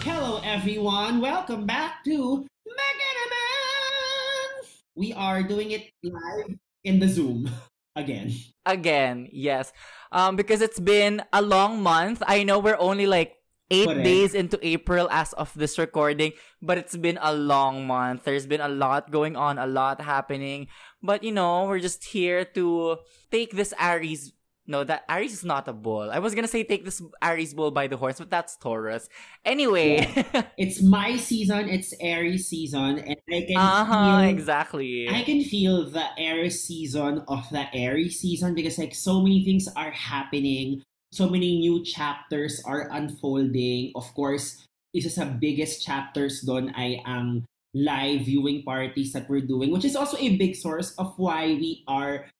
Hello everyone, welcome back to Bekenemen! We are doing it live in the Zoom again. Again, yes. Um, because it's been a long month. I know we're only like eight Correct. days into April as of this recording, but it's been a long month. There's been a lot going on, a lot happening. But you know, we're just here to take this Aries. No, that Aries is not a bull. I was gonna say take this Aries bull by the horns, but that's Taurus. Anyway, It's my season, it's Aries season, and I can uh huh, feel exactly. I can feel the Aries season of the Aries season because like so many things are happening, so many new chapters are unfolding. Of course, isa sa biggest chapters doon ay ang live viewing parties that we're doing, which is also a big source of why we are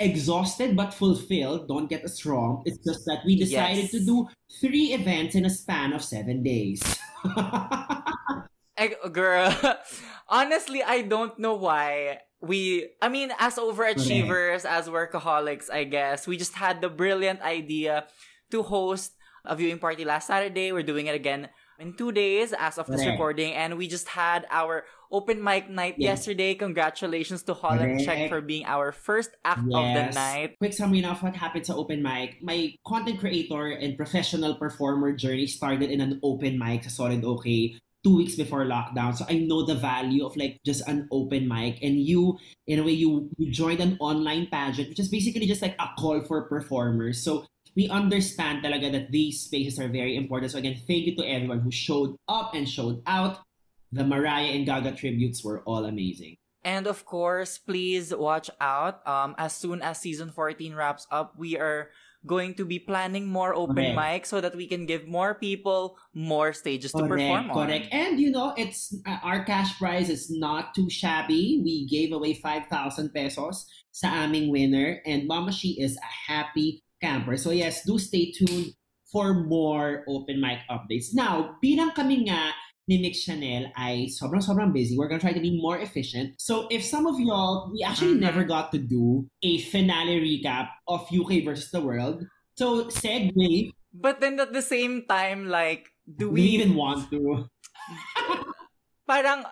exhausted but fulfilled. Don't get us wrong. It's just that we decided Yes. to do three events in a span of seven days. Eh, girl, honestly, I don't know why we, I mean, as overachievers, as workaholics, I guess, we just had the brilliant idea to host a viewing party last Saturday. We're doing it again in two days as of this Correct. recording. And we just had our open mic night Yes. yesterday. Congratulations to Holland Check for being our first act of the Yes. night. Quick summary of what happened to open mic. My content creator and professional performer journey started in an open mic sa Solid OK two weeks before lockdown. So I know the value of like just an open mic. And you, in a way, you, you joined an online pageant, which is basically just like a call for performers. So we understand talaga that these spaces are very important. So again, thank you to everyone who showed up and showed out. The Mariah and Gaga tributes were all amazing. And of course, please watch out. Um, as soon as season 14 wraps up, we are going to be planning more open Correct. mics so that we can give more people more stages to Correct, perform on. correct. And you know, it's uh, our cash prize is not too shabby. We gave away 5,000 pesos sa aming winner and Mama She is a happy camper. So yes, do stay tuned for more open mic updates. Now, bilang kami nga ni Mix Chanel ay sobrang-sobrang busy. We're gonna try to be more efficient. So if some of y'all, we actually Mhm. never got to do a finale recap of UK versus the world. So segue, But then at the same time, like, do we we, even want to? parang,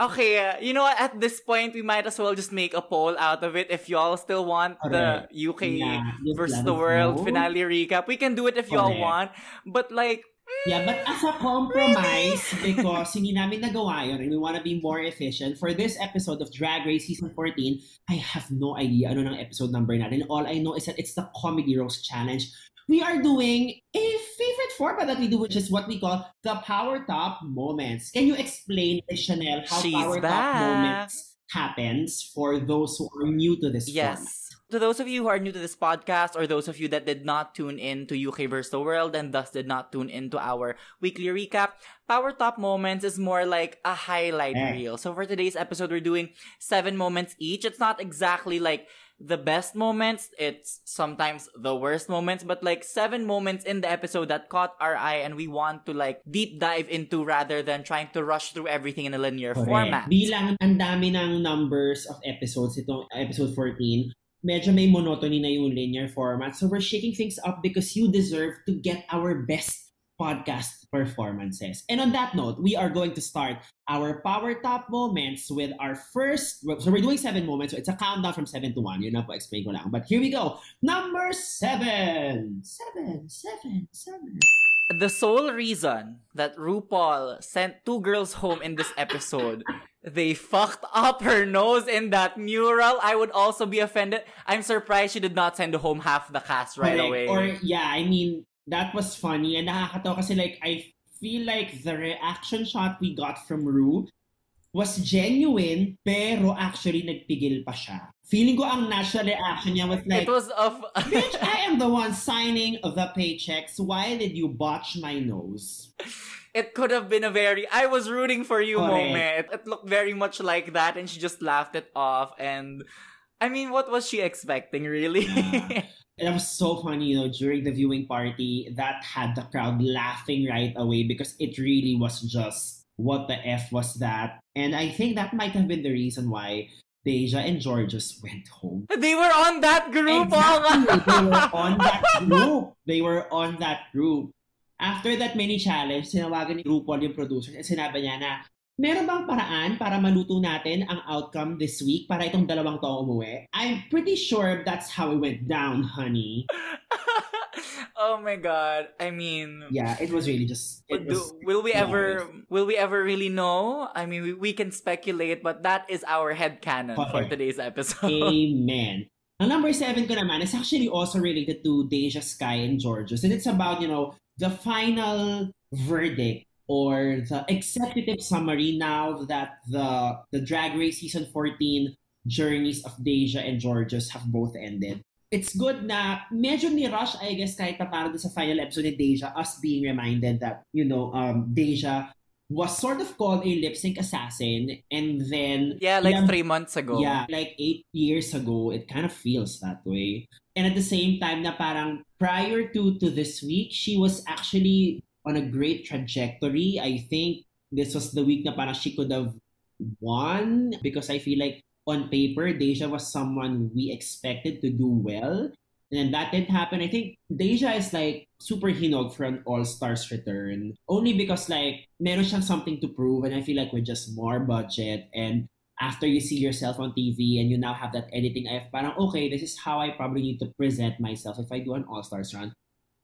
okay, you know what, at this point, we might as well just make a poll out of it if y'all still want the. UK Yeah, versus the world know. finale recap. We can do it if y'all want. But like, Yeah, but as a compromise, because hindi namin nagawa yun and we want to be more efficient, for this episode of Drag Race Season 14, I have no idea ano ng episode number natin. All I know is that it's the Comedy Roast Challenge. We are doing a favorite format that we do, which is what we call the Power Top Moments. Can you explain, Chanel, how She's Power Top back. Moments happens for those who are new to this format? Yes. To those of you who are new to this podcast, or those of you that did not tune in to UK vs. the World and thus did not tune into our weekly recap, Power Top Moments is more like a highlight Eh. reel. So for today's episode, we're doing seven moments each. It's not exactly like the best moments, it's sometimes the worst moments, but like seven moments in the episode that caught our eye and we want to like deep dive into rather than trying to rush through everything in a linear Correct. format. Bilang ang dami ng numbers of episodes, itong episode 14, medyo may monotony na yung linear format. So we're shaking things up because you deserve to get our best podcast performances. And on that note, we are going to start our Power Top moments with our first, so we're doing seven moments, so it's a countdown from seven to one. Yun na po, explain ko lang. But here we go. Number seven. Seven, seven, seven. The sole reason that RuPaul sent two girls home in this episode, they fucked up her nose in that mural. I would also be offended. I'm surprised she did not send home half the cast right Correct. away. Or yeah, I mean, that was funny and nakakatawa kasi like I feel like the reaction shot we got from Ru was genuine pero actually nagpigil pa siya. Feeling ko ang natural reaction niya was like, it was of Bitch, I am the one signing the paychecks. Why did you botch my nose? it could have been a very I was rooting for you Correct. moment. It looked very much like that and she just laughed it off and I mean what was she expecting really? And that was so funny, you know, during the viewing party, that had the crowd laughing right away because it really was just what the F was that. And I think that might have been the reason why Deja and Georges went home. They were on that group. Exactly. they were on that group. They were on that group. After that mini challenge, sinawagan ni RuPaul yung producers at sinabi niya na, meron bang paraan para maluto natin ang outcome this week para itong dalawang to umuwi? I'm pretty sure that's how it went down, honey. oh my god. I mean, yeah, it was really just. It do, was, will we ever? Will we ever really know? I mean, we, we can speculate, but that is our head canon okay. for today's episode. Amen. Ang number seven ko naman is actually also related to Deja Sky and Georges. And it's about, you know, the final verdict or the executive summary now that the the Drag Race season 14 journeys of Deja and Jorgeous have both ended. It's good na medyo ni Rush, I guess, kahit pa parang sa final episode ni Deja, us being reminded that, you know, um, Deja was sort of called a lip sync assassin and then yeah like yeah, three months ago. Yeah like eight years ago. It kind of feels that way. And at the same time na parang prior to to this week she was actually on a great trajectory i think this was the week na parang she could have won because i feel like on paper, Deja was someone we expected to do well. And that didn't happen. I think Deja is like super hinog for an all-stars return. Only because like meron siyang something to prove and I feel like with just more budget and after you see yourself on TV and you now have that editing, I have parang, okay, this is how I probably need to present myself if I do an all-stars run.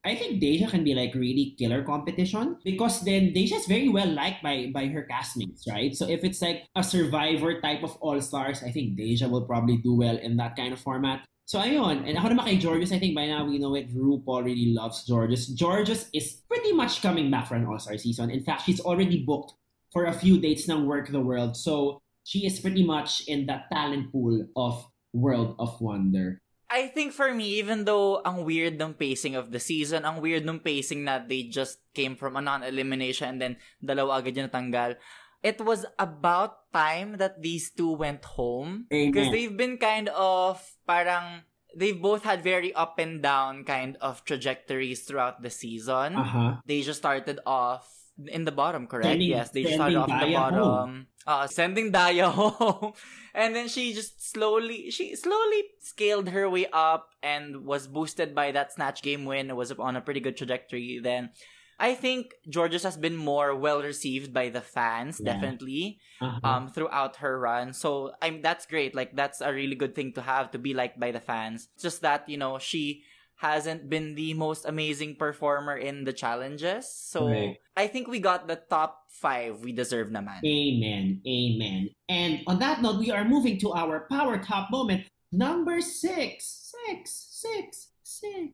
I think Deja can be like really killer competition because then Deja is very well liked by by her castmates, right? So if it's like a survivor type of all stars, I think Deja will probably do well in that kind of format. So ayun, and ako naman kay Jorgeous, I think by now we know it, RuPaul really loves Jorgeous. Jorgeous is pretty much coming back for an all-star season. In fact, she's already booked for a few dates ng Werk the World. So she is pretty much in that talent pool of World of Wonder. I think for me, even though ang weird ng pacing of the season, ang weird ng pacing na they just came from a non-elimination and then dalawa agad yung natanggal, it was about time that these two went home. Because they've been kind of parang they've both had very up and down kind of trajectories throughout the season. Uh-huh. They just started off in the bottom, correct? Sending, yes, they started off the bottom. Home. Uh, sending Daya home. and then she just slowly, she slowly scaled her way up and was boosted by that Snatch game win. It was on a pretty good trajectory then. I think Jorgeous has been more well received by the fans, yeah. definitely, uh-huh. um, throughout her run. So I'm that's great. Like that's a really good thing to have to be liked by the fans. It's just that you know she hasn't been the most amazing performer in the challenges. So right. I think we got the top five we deserve naman. Amen. Amen. And on that note, we are moving to our power top moment. Number six. Six. Six. Six.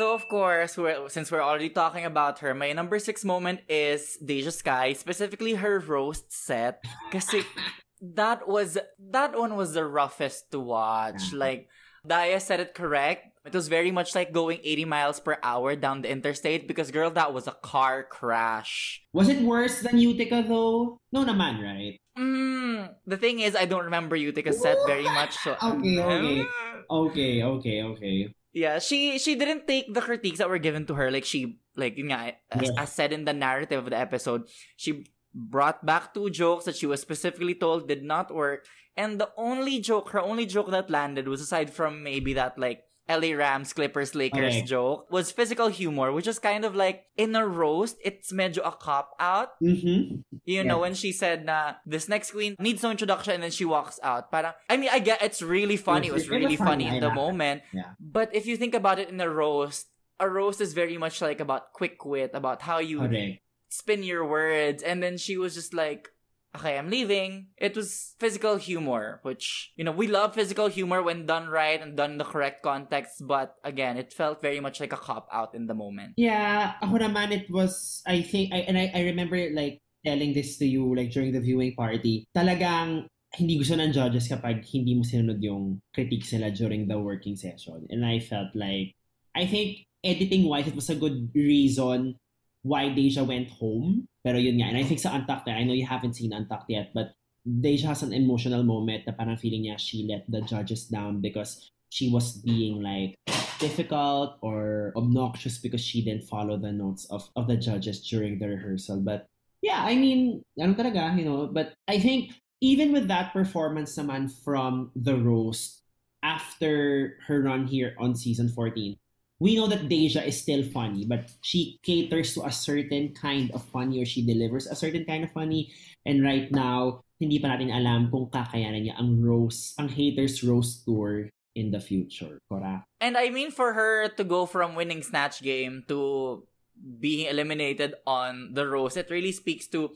So of course, we're, since we're already talking about her, my number six moment is Deja Skye, specifically her roast set. Kasi that was that one was the roughest to watch. Like Daya said it correct it was very much like going 80 miles per hour down the interstate because, girl, that was a car crash. Was it worse than Utica though? No naman, right? Mm, the thing is, I don't remember Utica's set very much. So, okay, okay. Okay, okay, okay. Yeah, she she didn't take the critiques that were given to her like she like you know, as, yeah. as said in the narrative of the episode, she brought back two jokes that she was specifically told did not work. And the only joke, her only joke that landed was aside from maybe that like LA Rams, Clippers, Lakers okay. joke was physical humor, which is kind of like in a roast, it's medyo a cop out. Mm-hmm. You yeah. know, when she said na this next queen needs no introduction and then she walks out. Parang, I mean, I get it's really funny. It was, really funny, funny in the moment. Yeah. But if you think about it in a roast, a roast is very much like about quick wit, about how you okay. spin your words. And then she was just like, okay, I'm leaving. It was physical humor, which, you know, we love physical humor when done right and done in the correct context. But again, it felt very much like a cop out in the moment. Yeah, ako naman, it was, I think, I, and I, I remember like telling this to you like during the viewing party. Talagang hindi gusto ng judges kapag hindi mo sinunod yung critiques nila during the working session. And I felt like, I think editing-wise, it was a good reason why Deja went home. Pero yun nga, and I think sa Untucked, I know you haven't seen Untucked yet, but Deja has an emotional moment na parang feeling niya she let the judges down because she was being like difficult or obnoxious because she didn't follow the notes of, of the judges during the rehearsal. But yeah, I mean, ano talaga, you know, but I think even with that performance naman from the roast after her run here on season 14, we know that Deja is still funny, but she caters to a certain kind of funny or she delivers a certain kind of funny. And right now, hindi pa natin alam kung kakayanan niya ang roast, ang haters roast tour in the future. Correct? And I mean for her to go from winning Snatch Game to being eliminated on the roast, it really speaks to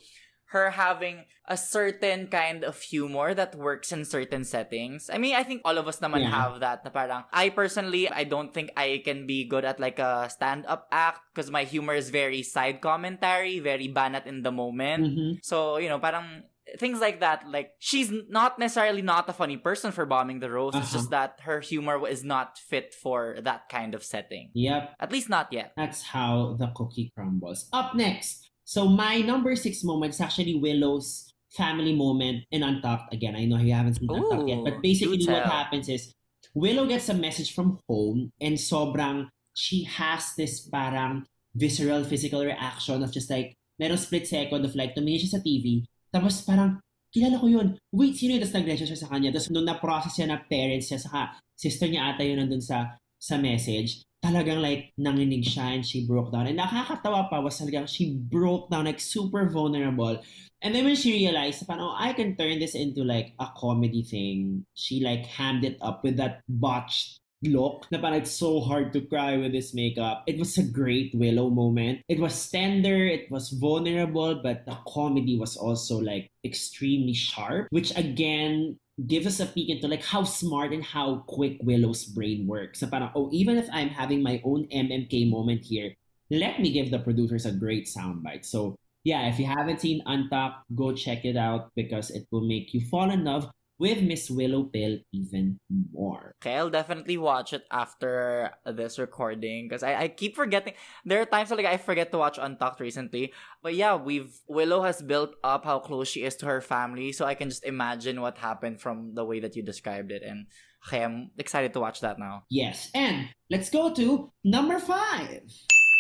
her having a certain kind of humor that works in certain settings. I mean, I think all of us naman Yeah. have that. Na parang, I personally, I don't think I can be good at like a stand-up act because my humor is very side commentary, very banat in the moment. Mhm. So, you know, parang things like that. Like, she's not necessarily not a funny person for bombing the. It's Uh-huh. just that her humor is not fit for that kind of setting. Yep. At least not yet. That's how the cookie crumbles. Up next. So my number six moment is actually Willow's family moment in Untucked. Again, I know you haven't seen Untucked yet, Ooh, but basically what happens is Willow gets a message from home and sobrang she has this parang visceral physical reaction of just like merong split second of like tumingin siya sa TV tapos parang kilala ko yun. Wait sino yun? Tapos nag-register siya sa kanya. Tapos nung na-process siya na parents niya saka sister niya ata yun nandun sa sa message talagang like nanginig siya and she broke down. And nakakatawa pa was talagang she broke down like super vulnerable. And then when she realized, parang, oh, I can turn this into like a comedy thing. She like hammed it up with that botched look na parang it's so hard to cry with this makeup. It was a great Willow moment. It was tender, it was vulnerable, but the comedy was also like extremely sharp, which again give us a peek into like how smart and how quick Willow's brain works. So parang, oh, even if I'm having my own MMK moment here, let me give the producers a great soundbite. So yeah, if you haven't seen Untucked, go check it out because it will make you fall in love with Miss Willow Pill even more. Okay, I'll definitely watch it after this recording because I, I keep forgetting. There are times like I forget to watch Untucked recently. But yeah, we've Willow has built up how close she is to her family, so I can just imagine what happened from the way that you described it. And okay, I'm excited to watch that now. Yes, and let's go to number five.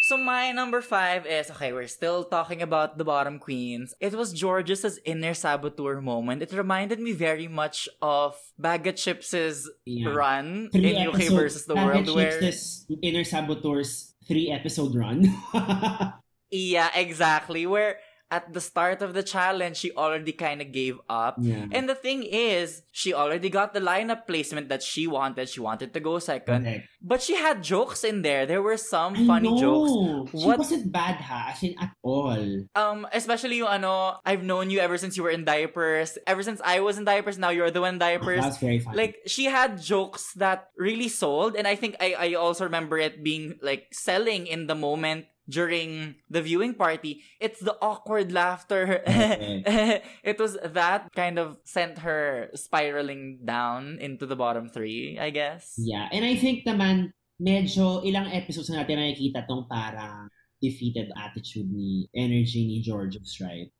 So my number five is okay. We're still talking about the bottom queens. It was Jorgeous inner saboteur moment. It reminded me very much of Baga Chipz's Yeah. run Three in UK episode- versus the world, where this Inner Saboteur's three episode run. yeah, exactly. Where at the start of the challenge, she already kind of gave up. yeah. And the thing is, she already got the lineup placement that she wanted. She wanted to go second. Correct. But she had jokes in there. There were some I funny jokes. know. She What- wasn't bad ha, as in at all. Um, especially yung ano, I've known you ever since you were in diapers. Ever since I was in diapers, now you're the one in diapers. That's very funny. Like she had jokes that really sold, and I think I I also remember it being like selling in the moment during the viewing party. It's the awkward laughter. it was that kind of sent her spiraling down into the bottom three, I guess. Yeah, and I think naman, medyo ilang episodes na natin nakikita tong parang defeated attitude ni, energy ni Jorgeous, right?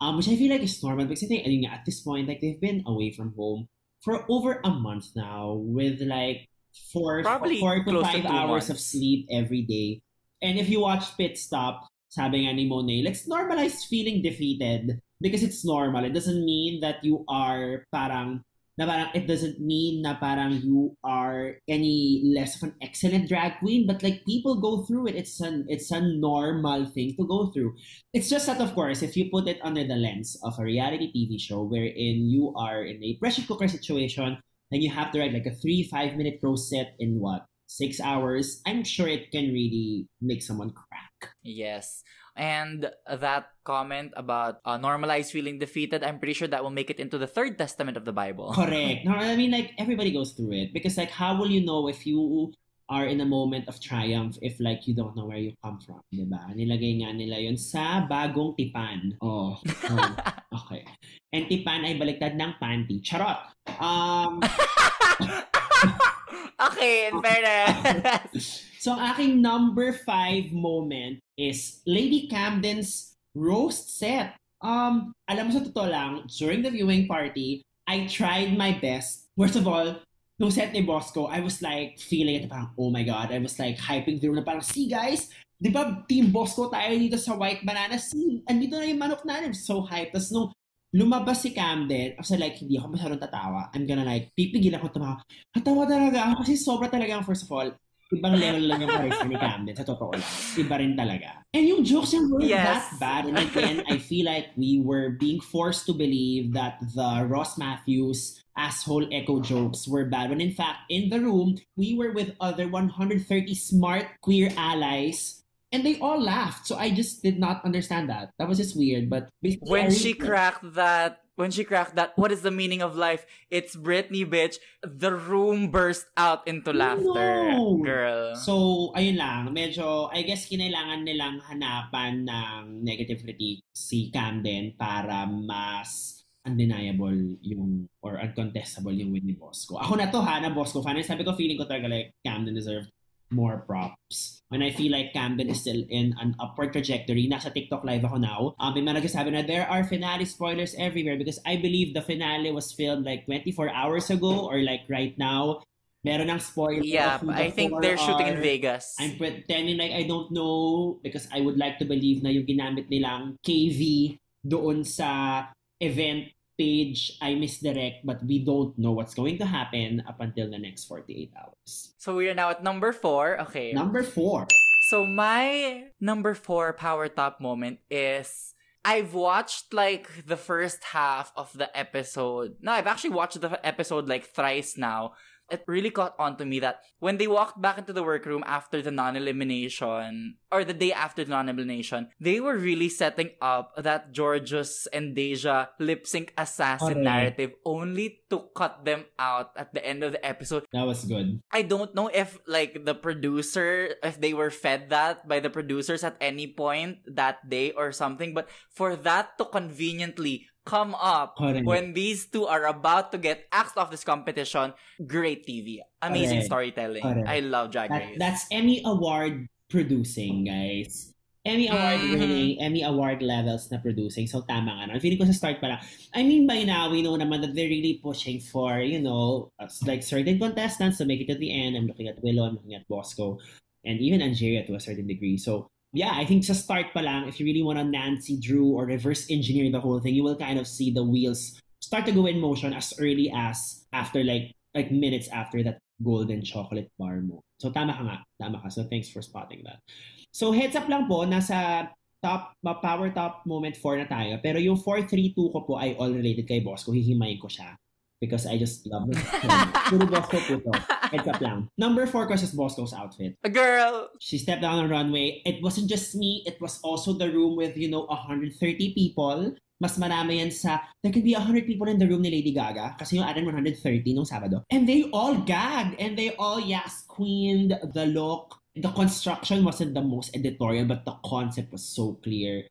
Um, which I feel like is normal because I think, ayun nga, at this point, like they've been away from home for over a month now with like four, Probably four to to five two hours of sleep every day. And if you watch Pit Stop, sabi nga ni Monet, let's normalize feeling defeated because it's normal. It doesn't mean that you are parang na parang it doesn't mean na parang you are any less of an excellent drag queen but like people go through it. It's an it's a normal thing to go through. It's just that of course if you put it under the lens of a reality tv show wherein you are in a pressure cooker situation and you have to write like a three five minute roast set in what six hours i'm sure it can really make someone crack Yes. And that comment about uh, normalized feeling defeated, I'm pretty sure that will make it into the third testament of the Bible. Correct. No, I mean like everybody goes through it because like how will you know if you are in a moment of triumph if like you don't know where you come from, 'di ba? Nilagay nga nila 'yon sa bagong tipan. Oh. oh. okay. And tipan ay baliktad ng panty. Charot. Um okay, in fairness. So, aking number five moment is Lady Camden's roast set. Um, alam mo sa totoo lang, during the viewing party, I tried my best. First of all, nung set ni Bosco, I was like feeling it parang, oh my God, I was like hyping through na parang, see guys, di ba Team Bosco tayo dito sa White Banana? See, andito na yung manok natin. So hyped. Tapos nung lumabas si Camden, kasi like, hindi ako masyadong tatawa. I'm gonna like, pipigil ako tumawa. Tatawa talaga ako kasi sobra talaga, first of all, ibang level lang yung charisma ni Camden, sa totoo lang. Iba rin talaga. And yung jokes niya were Yes. that bad. And again, I feel like we were being forced to believe that the Ross Matthews asshole echo jokes were bad. When in fact, in the room, we were with other 130 smart queer allies and they all laughed. So I just did not understand that. That was just weird. But when she cracked that when she cracked that what is the meaning of life it's Britney bitch the room burst out into laughter No. girl So, ayun lang. Medyo, I guess, kinailangan nilang hanapan ng negative critique si Camden para mas undeniable yung or uncontestable yung win ni Bosco. Ako na to ha, na Bosco fan. Sabi ko, feeling ko talaga like Camden deserved more props. And I feel like Camden is still in an upward trajectory. Nasa TikTok live ako now. Um, may mga nagsasabi na there are finale spoilers everywhere because I believe the finale was filmed like 24 hours ago or like right now. Meron ng spoiler. yeah I think they're shooting in are. Vegas I'm pretending like I don't know because I would like to believe na yung ginamit nilang KV doon sa event page I misdirect but we don't know what's going to happen up until the next 48 hours. so we are now at number four okay Number four. So my number four power top moment is I've watched like the first half of the episode. No, I've actually watched the episode like thrice now. It really caught on to me that when they walked back into the workroom after the non-elimination or the day after the non-elimination, they were really setting up that Jorgeous and Deja lip sync assassin narrative only to cut them out at the end of the episode. That was good. I don't know if like the producer if they were fed that by the producers at any point that day or something but for that to conveniently come up Correct. when these two are about to get axed off this competition great TV amazing Correct. storytelling Correct. I love Drag That, Race that's Emmy Award producing, guys. Emmy Award Mhm. winning, Emmy Award levels na producing. So, tama nga. No? Feeling ko sa start pa lang. I mean, by now, we know naman that they're really pushing for, you know, like certain contestants to make it to the end. I'm looking at Willow, I'm looking at Bosco, and even Angeria to a certain degree. So, yeah, I think sa start pa lang, if you really want to Nancy Drew or reverse engineer the whole thing, you will kind of see the wheels start to go in motion as early as after like like minutes after that golden chocolate bar mo. So tama ka nga, tama ka. So thanks for spotting that. So heads up lang po, nasa top, power top moment 4 na tayo. Pero yung 4-3-2 ko po ay all related kay Bosco. Hihimayin ko siya. Because I just love it. Puro Bosco po to. Heads up lang. Number 4 ko is Bosco's outfit. a girl She stepped down on the runway. It wasn't just me. It was also the room with, you know, 130 people. Mas marami yan sa, there could be 100 people in the room ni Lady Gaga kasi yung atin 130 nung Sabado. And they all gagged and they all yes queened the look. The construction wasn't the most editorial but the concept was so clear.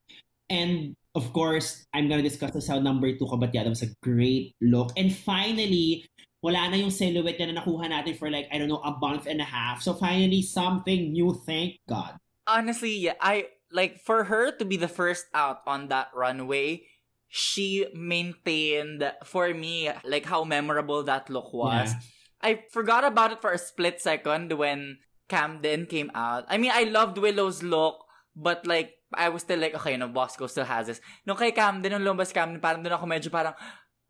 And of course, I'm gonna discuss this how number two ko, but yeah, that was a great look. And finally, wala na yung silhouette na nakuha natin for like, I don't know, a month and a half. So finally, something new, thank God. honestly yeah I like for her to be the first out on that runway she maintained for me like how memorable that look was Yeah. I forgot about it for a split second when Camden came out. I mean, I loved Willow's look, but like, I was still like, okay, no, Bosco still has this. Nung kay Camden, nung lumabas Camden, parang doon ako medyo parang,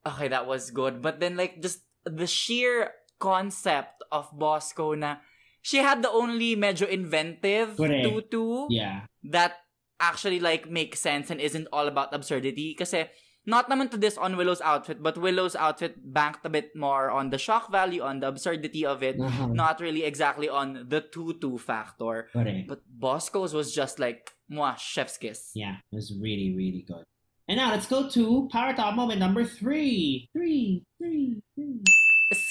okay, that was good. But then like, just the sheer concept of Bosco na she had the only medyo inventive Correct. tutu Yeah. that actually like makes sense and isn't all about absurdity. Kasi not naman to this on Willow's outfit, but Willow's outfit banked a bit more on the shock value, on the absurdity of it, Uh-huh. not really exactly on the tutu factor. Correct. But Bosco's was just like, mwah, chef's kiss. Yeah, it was really, really good. And now let's go to Power Top moment number three. Three, three, three.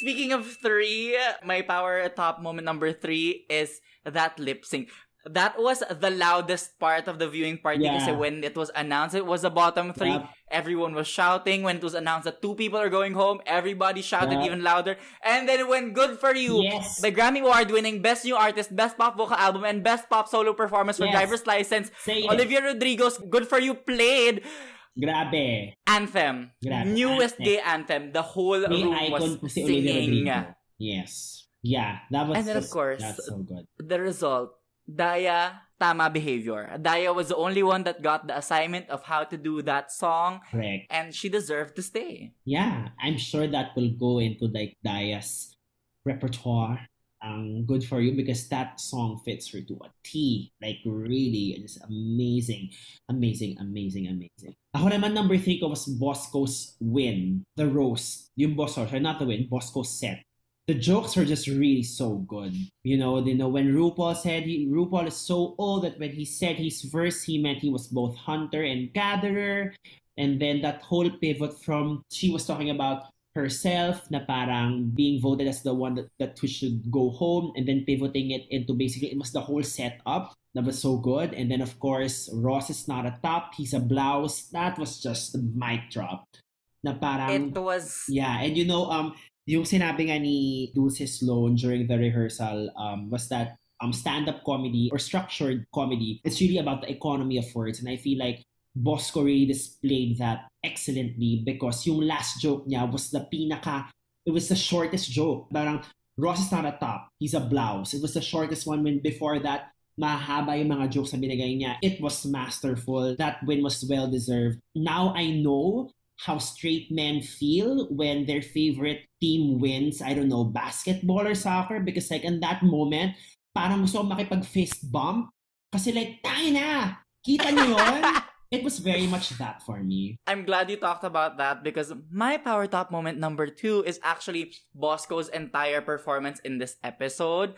Speaking of three, my power top moment number three is that lip sync. That was the loudest part of the viewing party Yeah. kasi when it was announced it was the bottom three, Yup. Everyone was shouting. When it was announced that two people are going home, everybody shouted Yup. even louder. And then when Good For You, Yes. the Grammy Award winning Best New Artist, Best Pop Vocal Album, and Best Pop Solo Performance for Yes. Driver's License, Say it. Olivia Rodrigo's Good For You played Grabe. Anthem. Grabe, Newest Anthem. gay anthem. The whole May room was si singing. Yes. Yeah, that was And then, of course, that's so good. the result, Daya tama behavior. Daya was the only one that got the assignment of how to do that song, Correct. and she deserved to stay. Yeah, I'm sure that will go into like Daya's repertoire. Um, good for you because that song fits her to a T. Like really, it's amazing, amazing, amazing, amazing. Ako naman number three ko was Bosco's win, the Rose. Yung Bosco, sorry, not the win, Bosco's set. The jokes were just really so good. You know, you know when RuPaul said he, RuPaul is so old that when he said his verse, he meant he was both hunter and gatherer. And then that whole pivot from she was talking about herself na parang being voted as the one that, that who should go home and then pivoting it into basically it was the whole setup that was so good and then of course Ross is not a top he's a blouse that was just the mic drop na parang It was yeah and you know um yung sinabi nga ni Dulce Sloan during the rehearsal um was that um stand-up comedy or structured comedy it's really about the economy of words and I feel like Bosco really displayed that excellently because yung last joke niya was the pinaka, it was the shortest joke. Parang, Ross is not a top, he's a blouse. It was the shortest one when before that, mahaba yung mga jokes na binigay niya. It was masterful. That win was well-deserved. Now I know how straight men feel when their favorite team wins, I don't know, basketball or soccer because like in that moment, parang gusto makipag-fist bump kasi like, tayo na! Kita niyo yun? it was very much that for me. I'm glad you talked about that because my power top moment number two is actually Bosco's entire performance in this episode.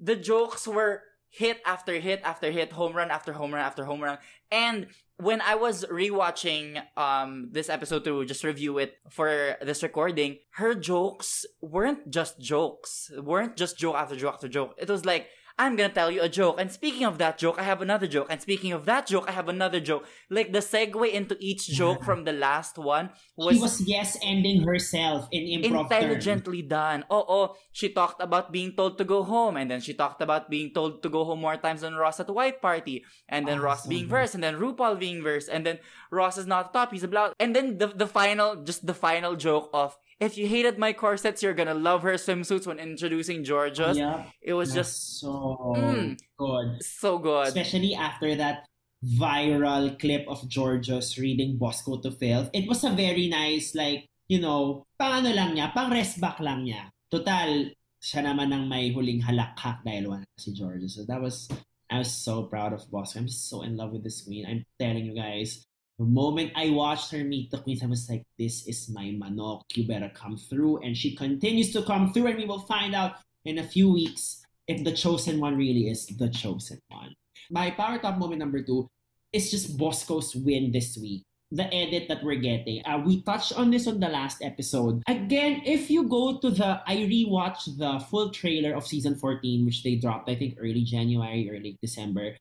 The jokes were hit after hit after hit, home run after home run after home run. And when I was rewatching um this episode to just review it for this recording, her jokes weren't just jokes. weren't just joke after joke after joke. It was like I'm gonna tell you a joke. And speaking of that joke, I have another joke. And speaking of that joke, I have another joke. Like the segue into each joke from the last one was, She was yes ending herself in improv intelligently done. Oh, oh, she talked about being told to go home, and then she talked about being told to go home more times than Ross at the white party, and then oh, Ross being Awesome. versed, and then RuPaul being versed, and then Ross is not top, he's a blouse, and then the the final, just the final joke of. If you hated my corsets, you're gonna love her swimsuits when introducing Georgia's. Yeah, It was that's just so Mm. good. so good. Especially after that viral clip of Georgios reading Bosco to Filth. It was a very nice, like, you know, pang ano lang niya, pang rest back lang niya. Total, siya naman ang may huling halakhak dahil wala si Georgios. So that was, I was so proud of Bosco. I'm so in love with this queen. I'm telling you guys, the moment I watched her meet the queens, I was like, this is my manok. You better come through. And she continues to come through, and we will find out in a few weeks if the chosen one really is the chosen one. My power top moment number two is just Bosco's win this week. The edit that we're getting. Uh, we touched on this on the last episode. Again, if you go to the, I rewatched the full trailer of season 14, which they dropped, I think, early January, early December.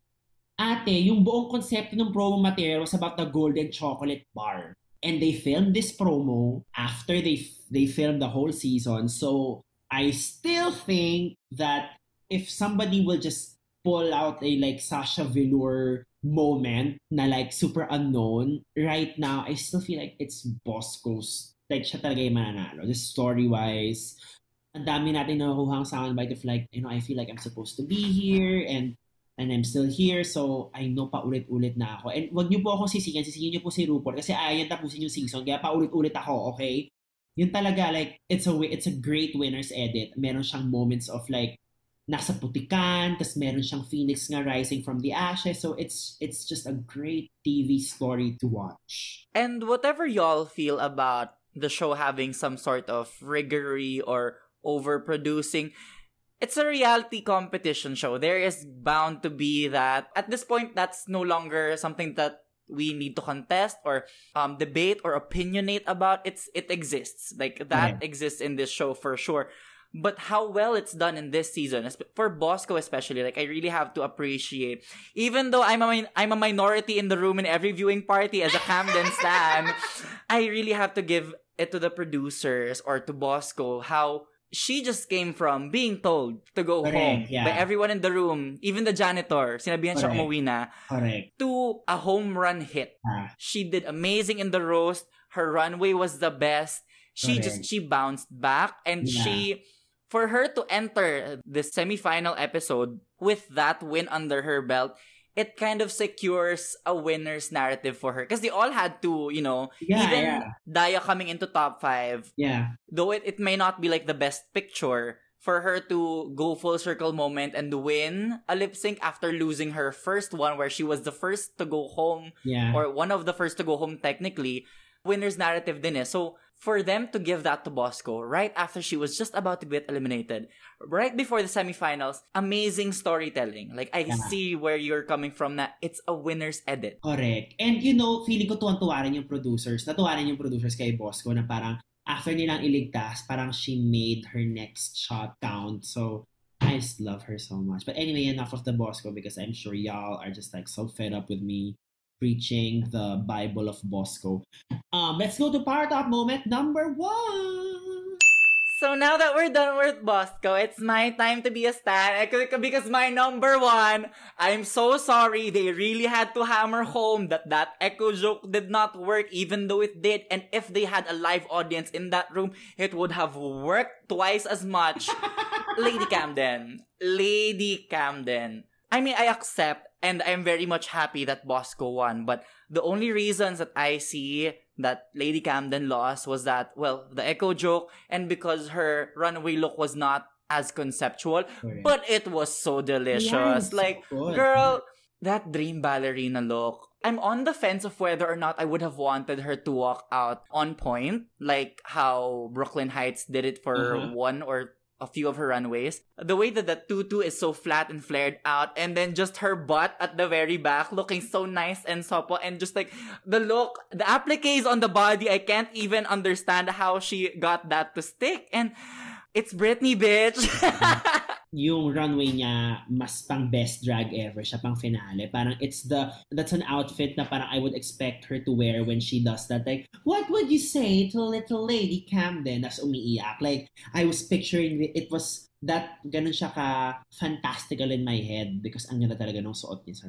Ate, yung buong konsepto ng promo material was about the golden chocolate bar. And they filmed this promo after they they filmed the whole season. So I still think that if somebody will just pull out a like Sasha Velour moment na like super unknown, right now I still feel like it's Bosco's like siya talaga yung mananalo. Just story-wise, ang dami natin nakukuha ang soundbite of like, you know, I feel like I'm supposed to be here and and I'm still here so I know pa ulit-ulit na ako. And wag niyo po ako sisigan, sisigan niyo po si RuPaul kasi ayaw tapusin yung season kaya pa ulit-ulit ako, okay? Yun talaga like it's a it's a great winner's edit. Meron siyang moments of like nasa putikan, tas meron siyang phoenix nga rising from the ashes. So it's it's just a great TV story to watch. And whatever y'all feel about the show having some sort of rigory or overproducing, it's a reality competition show. There is bound to be that. At this point, that's no longer something that we need to contest or um, debate or opinionate about. It's it exists. Like that exists in this show for sure. But how well it's done in this season, for Bosco especially, like I really have to appreciate. Even though I'm a min- I'm a minority in the room in every viewing party as a Camden stan, I really have to give it to the producers or to Bosco how she just came from being told to go Correct, home yeah. by everyone in the room, even the janitor, sinabihan siya Correct. umuwi na, Correct. to a home run hit. Ah, She did amazing in the roast. Her runway was the best. She Correct. just she bounced back and Yeah. she for her to enter the semifinal episode with that win under her belt, it kind of secures a winner's narrative for her because they all had to, you know, Yeah, even yeah. Daya coming into top five, Yeah. though it, it may not be like the best picture for her to go full circle moment and win a lip sync after losing her first one where she was the first to go home Yeah. or one of the first to go home technically winner's narrative din eh. so for them to give that to Bosco right after she was just about to get eliminated right before the semifinals amazing storytelling like I Yeah. see where you're coming from na it's a winner's edit Correct. And you know, feeling ko tuwan-tuwa rin yung producers. Natuwa rin yung producers kay Bosco na parang after nilang iligtas, parang she made her next shot count. So, I just love her so much. But anyway, enough of the Bosco because I'm sure y'all are just like so fed up with me preaching the Bible of Bosco. Um, let's go to Power Top moment number one. So now that we're done with Bosco, it's my time to be a stan. I Because my number one, I'm so sorry. They really had to hammer home that that echo joke did not work, even though it did. And if they had a live audience in that room, it would have worked twice as much. Lady Camden. Lady Camden. I mean, I accept and I'm very much happy that Bosco won, but the only reasons that I see that Lady Camden lost was that, well, the echo joke and because her runaway look was not as conceptual, Correct. but it was so delicious. Yeah, it's so like, good. girl, that dream ballerina look. I'm on the fence of whether or not I would have wanted her to walk out on point, like how Brooklyn Hytes did it for Uh-huh. one or a few of her runways. The way that the tutu is so flat and flared out, and then just her butt at the very back looking so nice and supple, and just like the look, the appliques on the body, I can't even understand how she got that to stick. And it's Britney, bitch. yung runway niya mas pang best drag ever siya pang finale. Parang it's the that's an outfit na parang I would expect her to wear when she does that. Like what would you say to little lady Camden? As umiiyak. Like I was picturing it, it was that ganun siya ka fantastical in my head because ang ganda talaga ng suot niya sa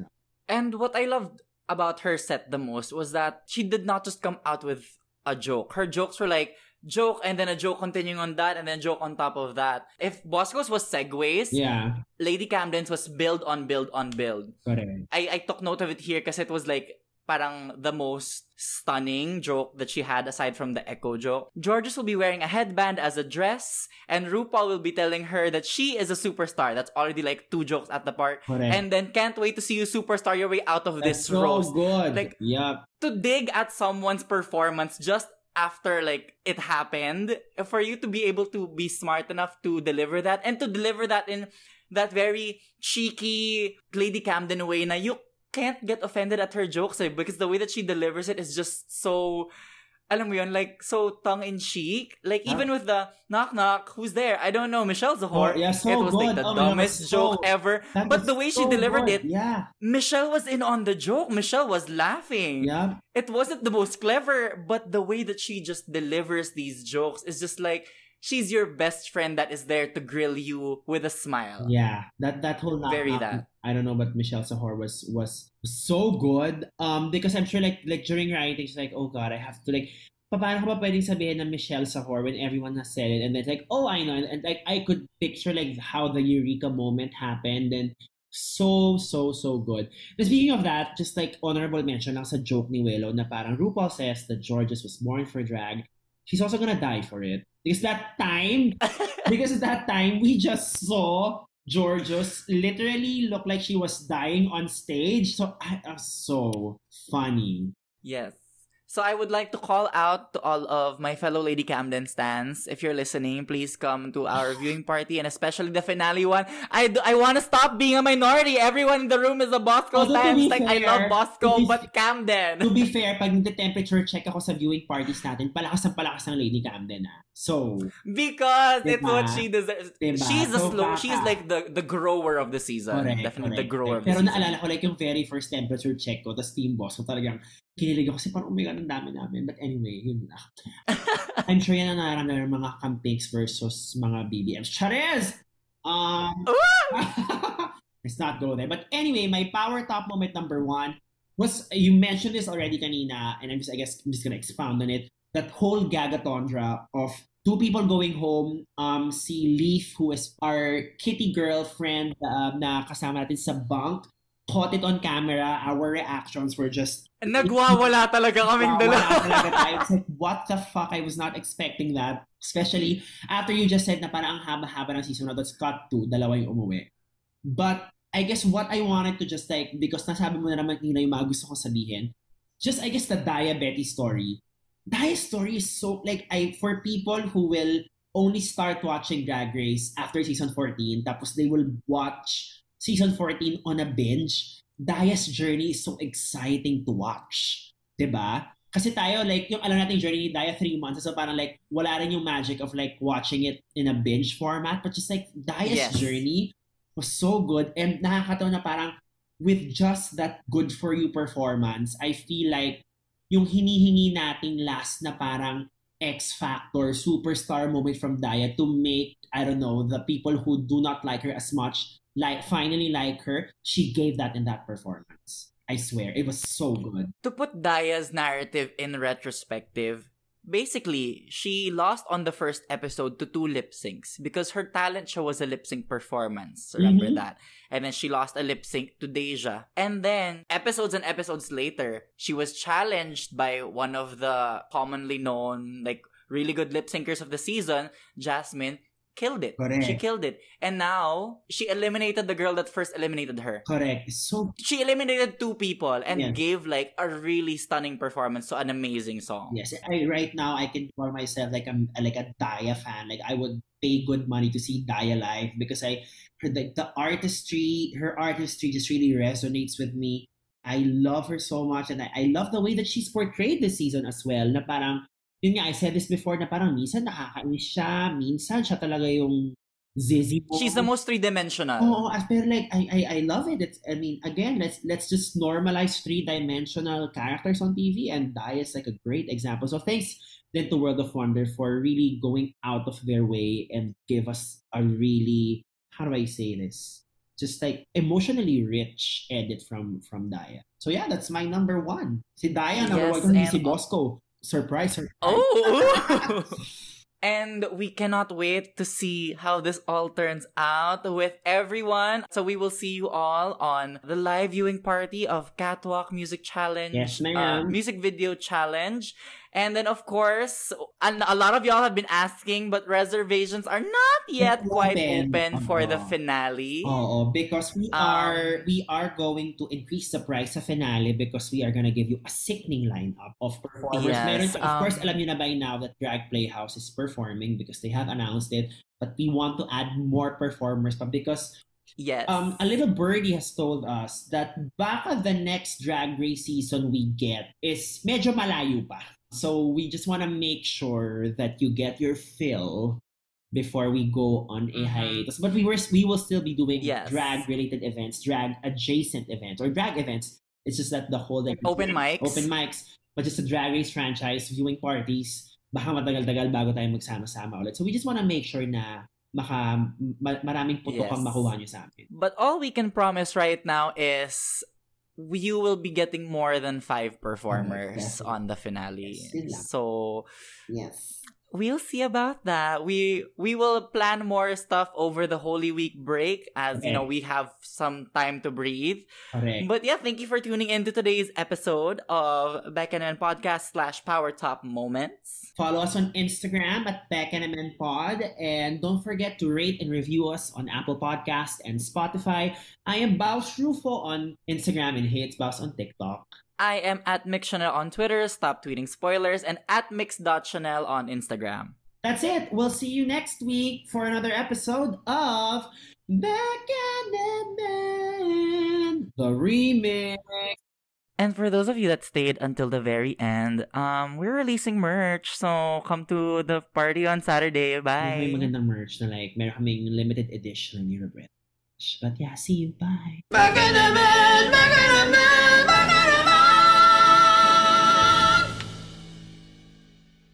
And what I loved about her set the most was that she did not just come out with a joke. Her jokes were like joke and then a joke continuing on that and then joke on top of that. If Bosco's was segues, yeah Lady Camden's was build on build on build. correct I, I took note of it here because it was like parang the most stunning joke that she had aside from the echo joke. Jorgeous will be wearing a headband as a dress, and RuPaul will be telling her that she is a superstar. That's already like two jokes at the part. correct And then can't wait to see you superstar your way out of That's this so roast. good Like- yup To dig at someone's performance just after like it happened, for you to be able to be smart enough to deliver that and to deliver that in that very cheeky Lady Camden way na you can't get offended at her jokes eh, because the way that she delivers it is just so alam mo yun, like, so tongue-in-cheek. Like, Ah. even with the knock-knock, who's there? I don't know, Michelle Zahor. Oh, yeah, so it was like the Oh God, dumbest so- joke ever. But the way she delivered good. it, yeah Michelle was in on the joke. Michelle was laughing. yup It wasn't the most clever, but the way that she just delivers these jokes is just like she's your best friend that is there to grill you with a smile. Yeah, that that whole knock Very knock, that. I don't know, but Michelle Sahor was was so good. Um, because I'm sure like like during writing, she's like, oh god, I have to like. Paano ka ba pwedeng sabihin ng Michelle Sahor when everyone has said it and then it's like, oh, I know. And, and like, I could picture like how the Eureka moment happened and so, so, so good. But speaking of that, just like honorable mention lang sa joke ni Willow na parang RuPaul says that Jorgeous was born for drag. She's also gonna die for it. Because that time, because at that time we just saw Jorgeous literally looked like she was dying on stage. So I was so funny. Yes. So I would like to call out to all of my fellow Lady Camden stands. If you're listening, please come to our viewing party and especially the finale one. I, do- I want to stop being a minority. Everyone in the room is a Bosco Although to stan. be Like I love Bosco, be but Camden. to be fair, pag nagte-temperature check ako sa viewing parties natin, palakas ang palakas ng Lady Camden ah. So, Because it's Diba? what she deserves. Diba? She's a So, slow. baka- She's like the the grower of the season. correct, Definitely the correct, grower correct. of the Pero season. naalala ko like yung very first temperature check ko, tas team boss ko talagang kinilig ako kasi parang umiga ng dami namin. But anyway, yun na. I'm sure yan ang nararamdaman ng mga Campix versus mga BBMs. Charis! Um, let's not go there. But anyway, my power top moment number one was, you mentioned this already kanina, and I'm just, I guess, I'm just gonna expound on it. That whole gagatondra of two people going home. Um, si Leaf, who is our kitty girlfriend um, na kasama natin sa bunk, caught it on camera. Our reactions were just Nagwawala talaga kaming dalawa. wala talaga tayo. It's like, what the fuck? I was not expecting that. Especially after you just said na parang ang haba-haba ng season na that's cut to, dalawa yung umuwi. But I guess what I wanted to just like, because nasabi mo na naman yung mga gusto ko sabihin, just I guess the diabetes story. Dia's story is so, like, I for people who will only start watching Drag Race after season 14, tapos they will watch season 14 on a binge, Daya's journey is so exciting to watch. 'Di ba? Kasi tayo, like, yung alam natin journey ni Daya three months, so parang like, wala rin yung magic of like watching it in a binge format, but just like, Daya's Yes. journey was so good and nakakatawa na parang with just that good for you performance, I feel like yung hinihingi nating last na parang X factor, superstar moment from Daya to make, I don't know, the people who do not like her as much like finally like her, she gave that in that performance. I swear, it was so good. to put Daya's narrative in retrospective, basically, she lost on the first episode to two lip syncs because her talent show was a lip sync performance. Remember Mhm. that? And then she lost a lip sync to Deja. And then, episodes and episodes later, she was challenged by one of the commonly known, like, really good lip syncers of the season, Jasmine. Killed it. Correct. She killed it. And now, she eliminated the girl that first eliminated her Correct. So she eliminated two people and gave like a really stunning performance to an amazing song. yes. I right now I can call myself like I'm like a Daya fan. Like I would pay good money to see Daya live because I her the, the artistry, her artistry just really resonates with me. I love her so much and I, I love the way that she's portrayed this season as well. Na parang yun nga, I said this before na parang minsan nakakainis siya, minsan siya talaga yung zizzy mo. She's the most three-dimensional. Oh, pero like I, I I love it. It's I mean again let's let's just normalize three dimensional characters on TV and Dai is like a great example. So thanks then to World of Wonder for really going out of their way and give us a really how do I say this? Just like emotionally rich edit from from Daya. So yeah, that's my number one. Si Daya number Yes, one and- si Bosco. Surprise her. Oh! and we cannot wait to see how this all turns out with everyone. So we will see you all on the live viewing party of Catwalk Music Challenge, Yes, uh, ma'am. music video challenge. And then, of course, and a lot of y'all have been asking, but reservations are not yet Open. quite open for the finale. Oo, because we Um, are we are going to increase the price of finale because we are gonna give you a sickening lineup of performers. Yes, Meron, of um, course, alam niyo na by now that Drag Playhouse is performing because they have announced it. But we want to add more performers, but because Yes. um, a little birdie has told us that baka the next Drag Race season we get is medyo malayo pa. So we just want to make sure that you get your fill before we go on a Mhm. hiatus. But we were we will still be doing Yes. drag related events, drag adjacent events, or drag events. It's just that the whole like Open mics. open mics, but just a drag race franchise viewing parties. Baka matagal-tagal bago tayo magsama-sama ulit. So we just want to make sure na maka, ma- maraming putok ang Yes. makuha nyo sa amin. But all we can promise right now is you will be getting more than five performers on the finale. Yes. So Yes. We'll see about that. We we will plan more stuff over the Holy Week break as you know we have some time to breathe. Correct. But yeah, thank you for tuning in to today's episode of Beck and Podcast slash Power Top Moments. Follow us on Instagram at Bekenemen Pod. And don't forget to rate and review us on Apple Podcast and Spotify. I am Baus Rufo on Instagram and Hey It's Baus on TikTok. I am at Mix Chanel on Twitter, stop tweeting spoilers, and at mix.chanel on Instagram. That's it. We'll see you next week for another episode of Bekenemen, the remix. And for those of you that stayed until the very end, um, we're releasing merch. So come to the party on Saturday. May Bye. magandang merch na like, meron kaming limited edition ni Regret. But yeah, see you. Bye. Back in the man, back